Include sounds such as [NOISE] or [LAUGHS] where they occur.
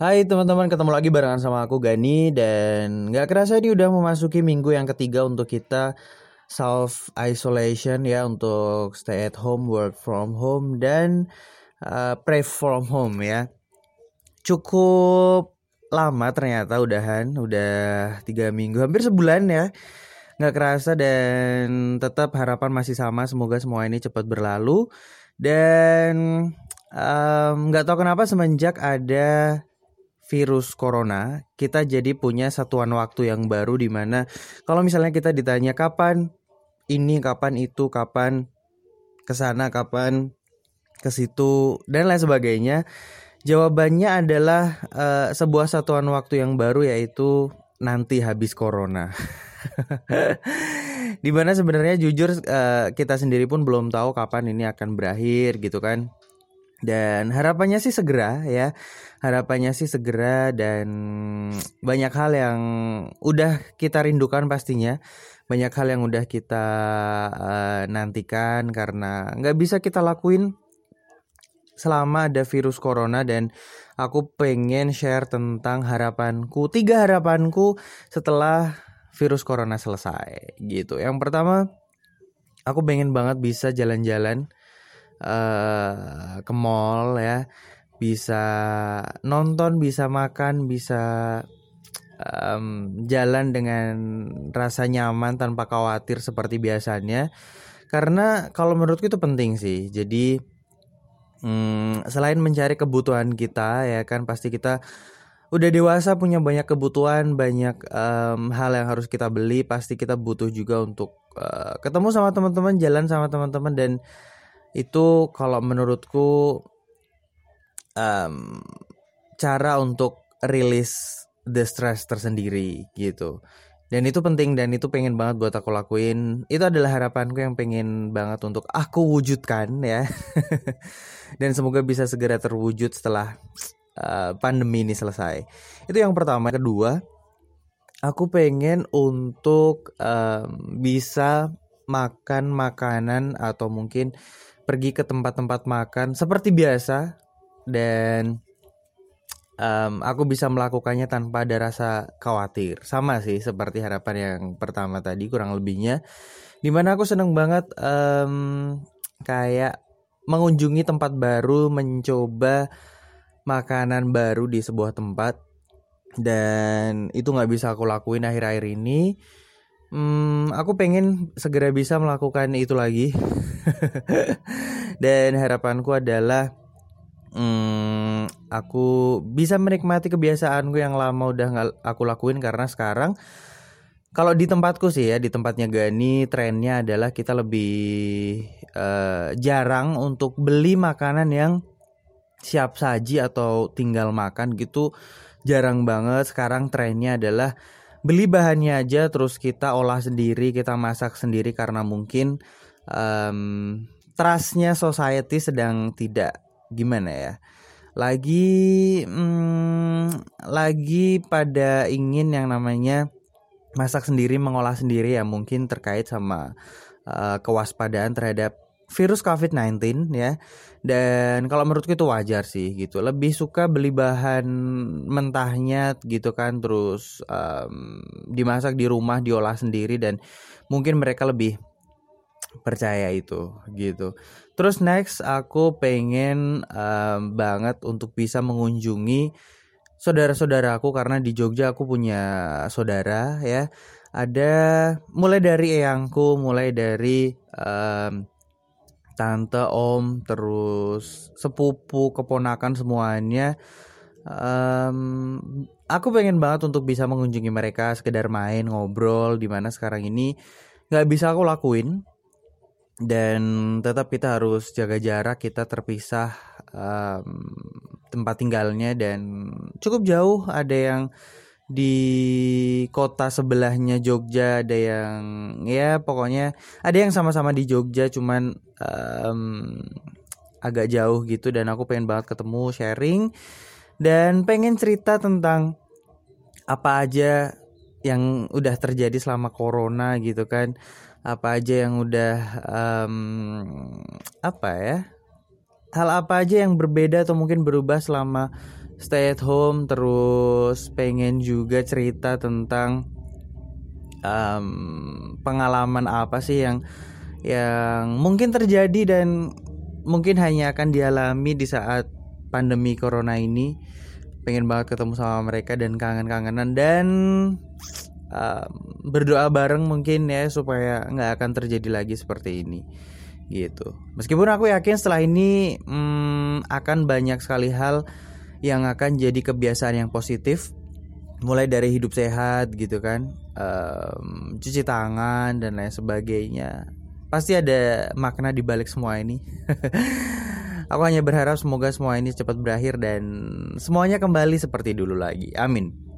Hai teman-teman, ketemu lagi barengan sama aku Gani dan nggak kerasa ini udah memasuki minggu yang ketiga untuk kita self isolation ya untuk stay at home, work from home dan uh, pray from home ya. Cukup lama ternyata udahan, udah tiga minggu, hampir sebulan ya. Nggak kerasa dan tetap harapan masih sama, semoga semua ini cepat berlalu dan nggak um, tahu kenapa semenjak ada virus corona, kita jadi punya satuan waktu yang baru di mana kalau misalnya kita ditanya kapan ini, kapan itu, kapan ke sana, kapan ke situ dan lain sebagainya, jawabannya adalah uh, sebuah satuan waktu yang baru yaitu nanti habis corona. [LAUGHS] Di mana sebenarnya jujur uh, kita sendiri pun belum tahu kapan ini akan berakhir gitu kan. Dan harapannya sih segera ya. Harapannya sih segera dan banyak hal yang udah kita rindukan pastinya. Banyak hal yang udah kita uh, nantikan karena nggak bisa kita lakuin selama ada virus corona dan aku pengen share tentang harapanku tiga harapanku setelah virus corona selesai gitu yang pertama aku pengen banget bisa jalan-jalan uh, ke mall ya bisa nonton bisa makan bisa um, jalan dengan rasa nyaman tanpa khawatir seperti biasanya. Karena kalau menurutku itu penting sih. Jadi hmm, selain mencari kebutuhan kita ya kan pasti kita udah dewasa punya banyak kebutuhan banyak um, hal yang harus kita beli pasti kita butuh juga untuk uh, ketemu sama teman-teman jalan sama teman-teman dan itu kalau menurutku um, cara untuk rilis the stress tersendiri gitu. Dan itu penting dan itu pengen banget buat aku lakuin. Itu adalah harapanku yang pengen banget untuk aku wujudkan ya. [LAUGHS] Dan semoga bisa segera terwujud setelah uh, pandemi ini selesai. Itu yang pertama. Kedua aku pengen untuk um, bisa makan makanan atau mungkin pergi ke tempat-tempat makan seperti biasa dan um, aku bisa melakukannya tanpa ada rasa khawatir. Sama sih seperti harapan yang pertama tadi kurang lebihnya. Di mana aku seneng banget um, kayak mengunjungi tempat baru mencoba makanan baru di sebuah tempat. Dan itu nggak bisa aku lakuin akhir-akhir ini Hmm, aku pengen segera bisa melakukan itu lagi. [LAUGHS] Dan harapanku adalah hmm, aku bisa menikmati kebiasaanku yang lama udah nggak aku lakuin karena sekarang kalau di tempatku sih ya di tempatnya Gani trennya adalah kita lebih uh, jarang untuk beli makanan yang siap saji atau tinggal makan gitu jarang banget sekarang trennya adalah beli bahannya aja terus kita olah sendiri kita masak sendiri karena mungkin um, trustnya society sedang tidak gimana ya. Lagi hmm, lagi pada ingin yang namanya masak sendiri mengolah sendiri ya mungkin terkait sama uh, kewaspadaan terhadap virus COVID-19 ya. Dan kalau menurutku itu wajar sih gitu. Lebih suka beli bahan mentahnya gitu kan terus um, dimasak di rumah, diolah sendiri dan mungkin mereka lebih percaya itu gitu. Terus next aku pengen um, banget untuk bisa mengunjungi saudara-saudaraku karena di Jogja aku punya saudara ya. Ada mulai dari eyangku, mulai dari um, tante, om, terus sepupu, keponakan semuanya. Um, aku pengen banget untuk bisa mengunjungi mereka, sekedar main, ngobrol, di mana sekarang ini nggak bisa aku lakuin. Dan tetap kita harus jaga jarak, kita terpisah um, tempat tinggalnya dan cukup jauh. Ada yang di kota sebelahnya Jogja ada yang ya pokoknya ada yang sama-sama di Jogja cuman um, agak jauh gitu dan aku pengen banget ketemu sharing dan pengen cerita tentang apa aja yang udah terjadi selama corona gitu kan. Apa aja yang udah um, apa ya hal apa aja yang berbeda atau mungkin berubah selama stay at home terus pengen juga cerita tentang um, pengalaman apa sih yang yang mungkin terjadi dan mungkin hanya akan dialami di saat pandemi corona ini. Pengen banget ketemu sama mereka dan kangen-kangenan dan uh, berdoa bareng mungkin ya supaya nggak akan terjadi lagi seperti ini gitu. Meskipun aku yakin setelah ini hmm, akan banyak sekali hal yang akan jadi kebiasaan yang positif mulai dari hidup sehat gitu kan um, cuci tangan dan lain sebagainya. Pasti ada makna di balik semua ini. [LAUGHS] Aku hanya berharap semoga semua ini cepat berakhir dan semuanya kembali seperti dulu lagi. Amin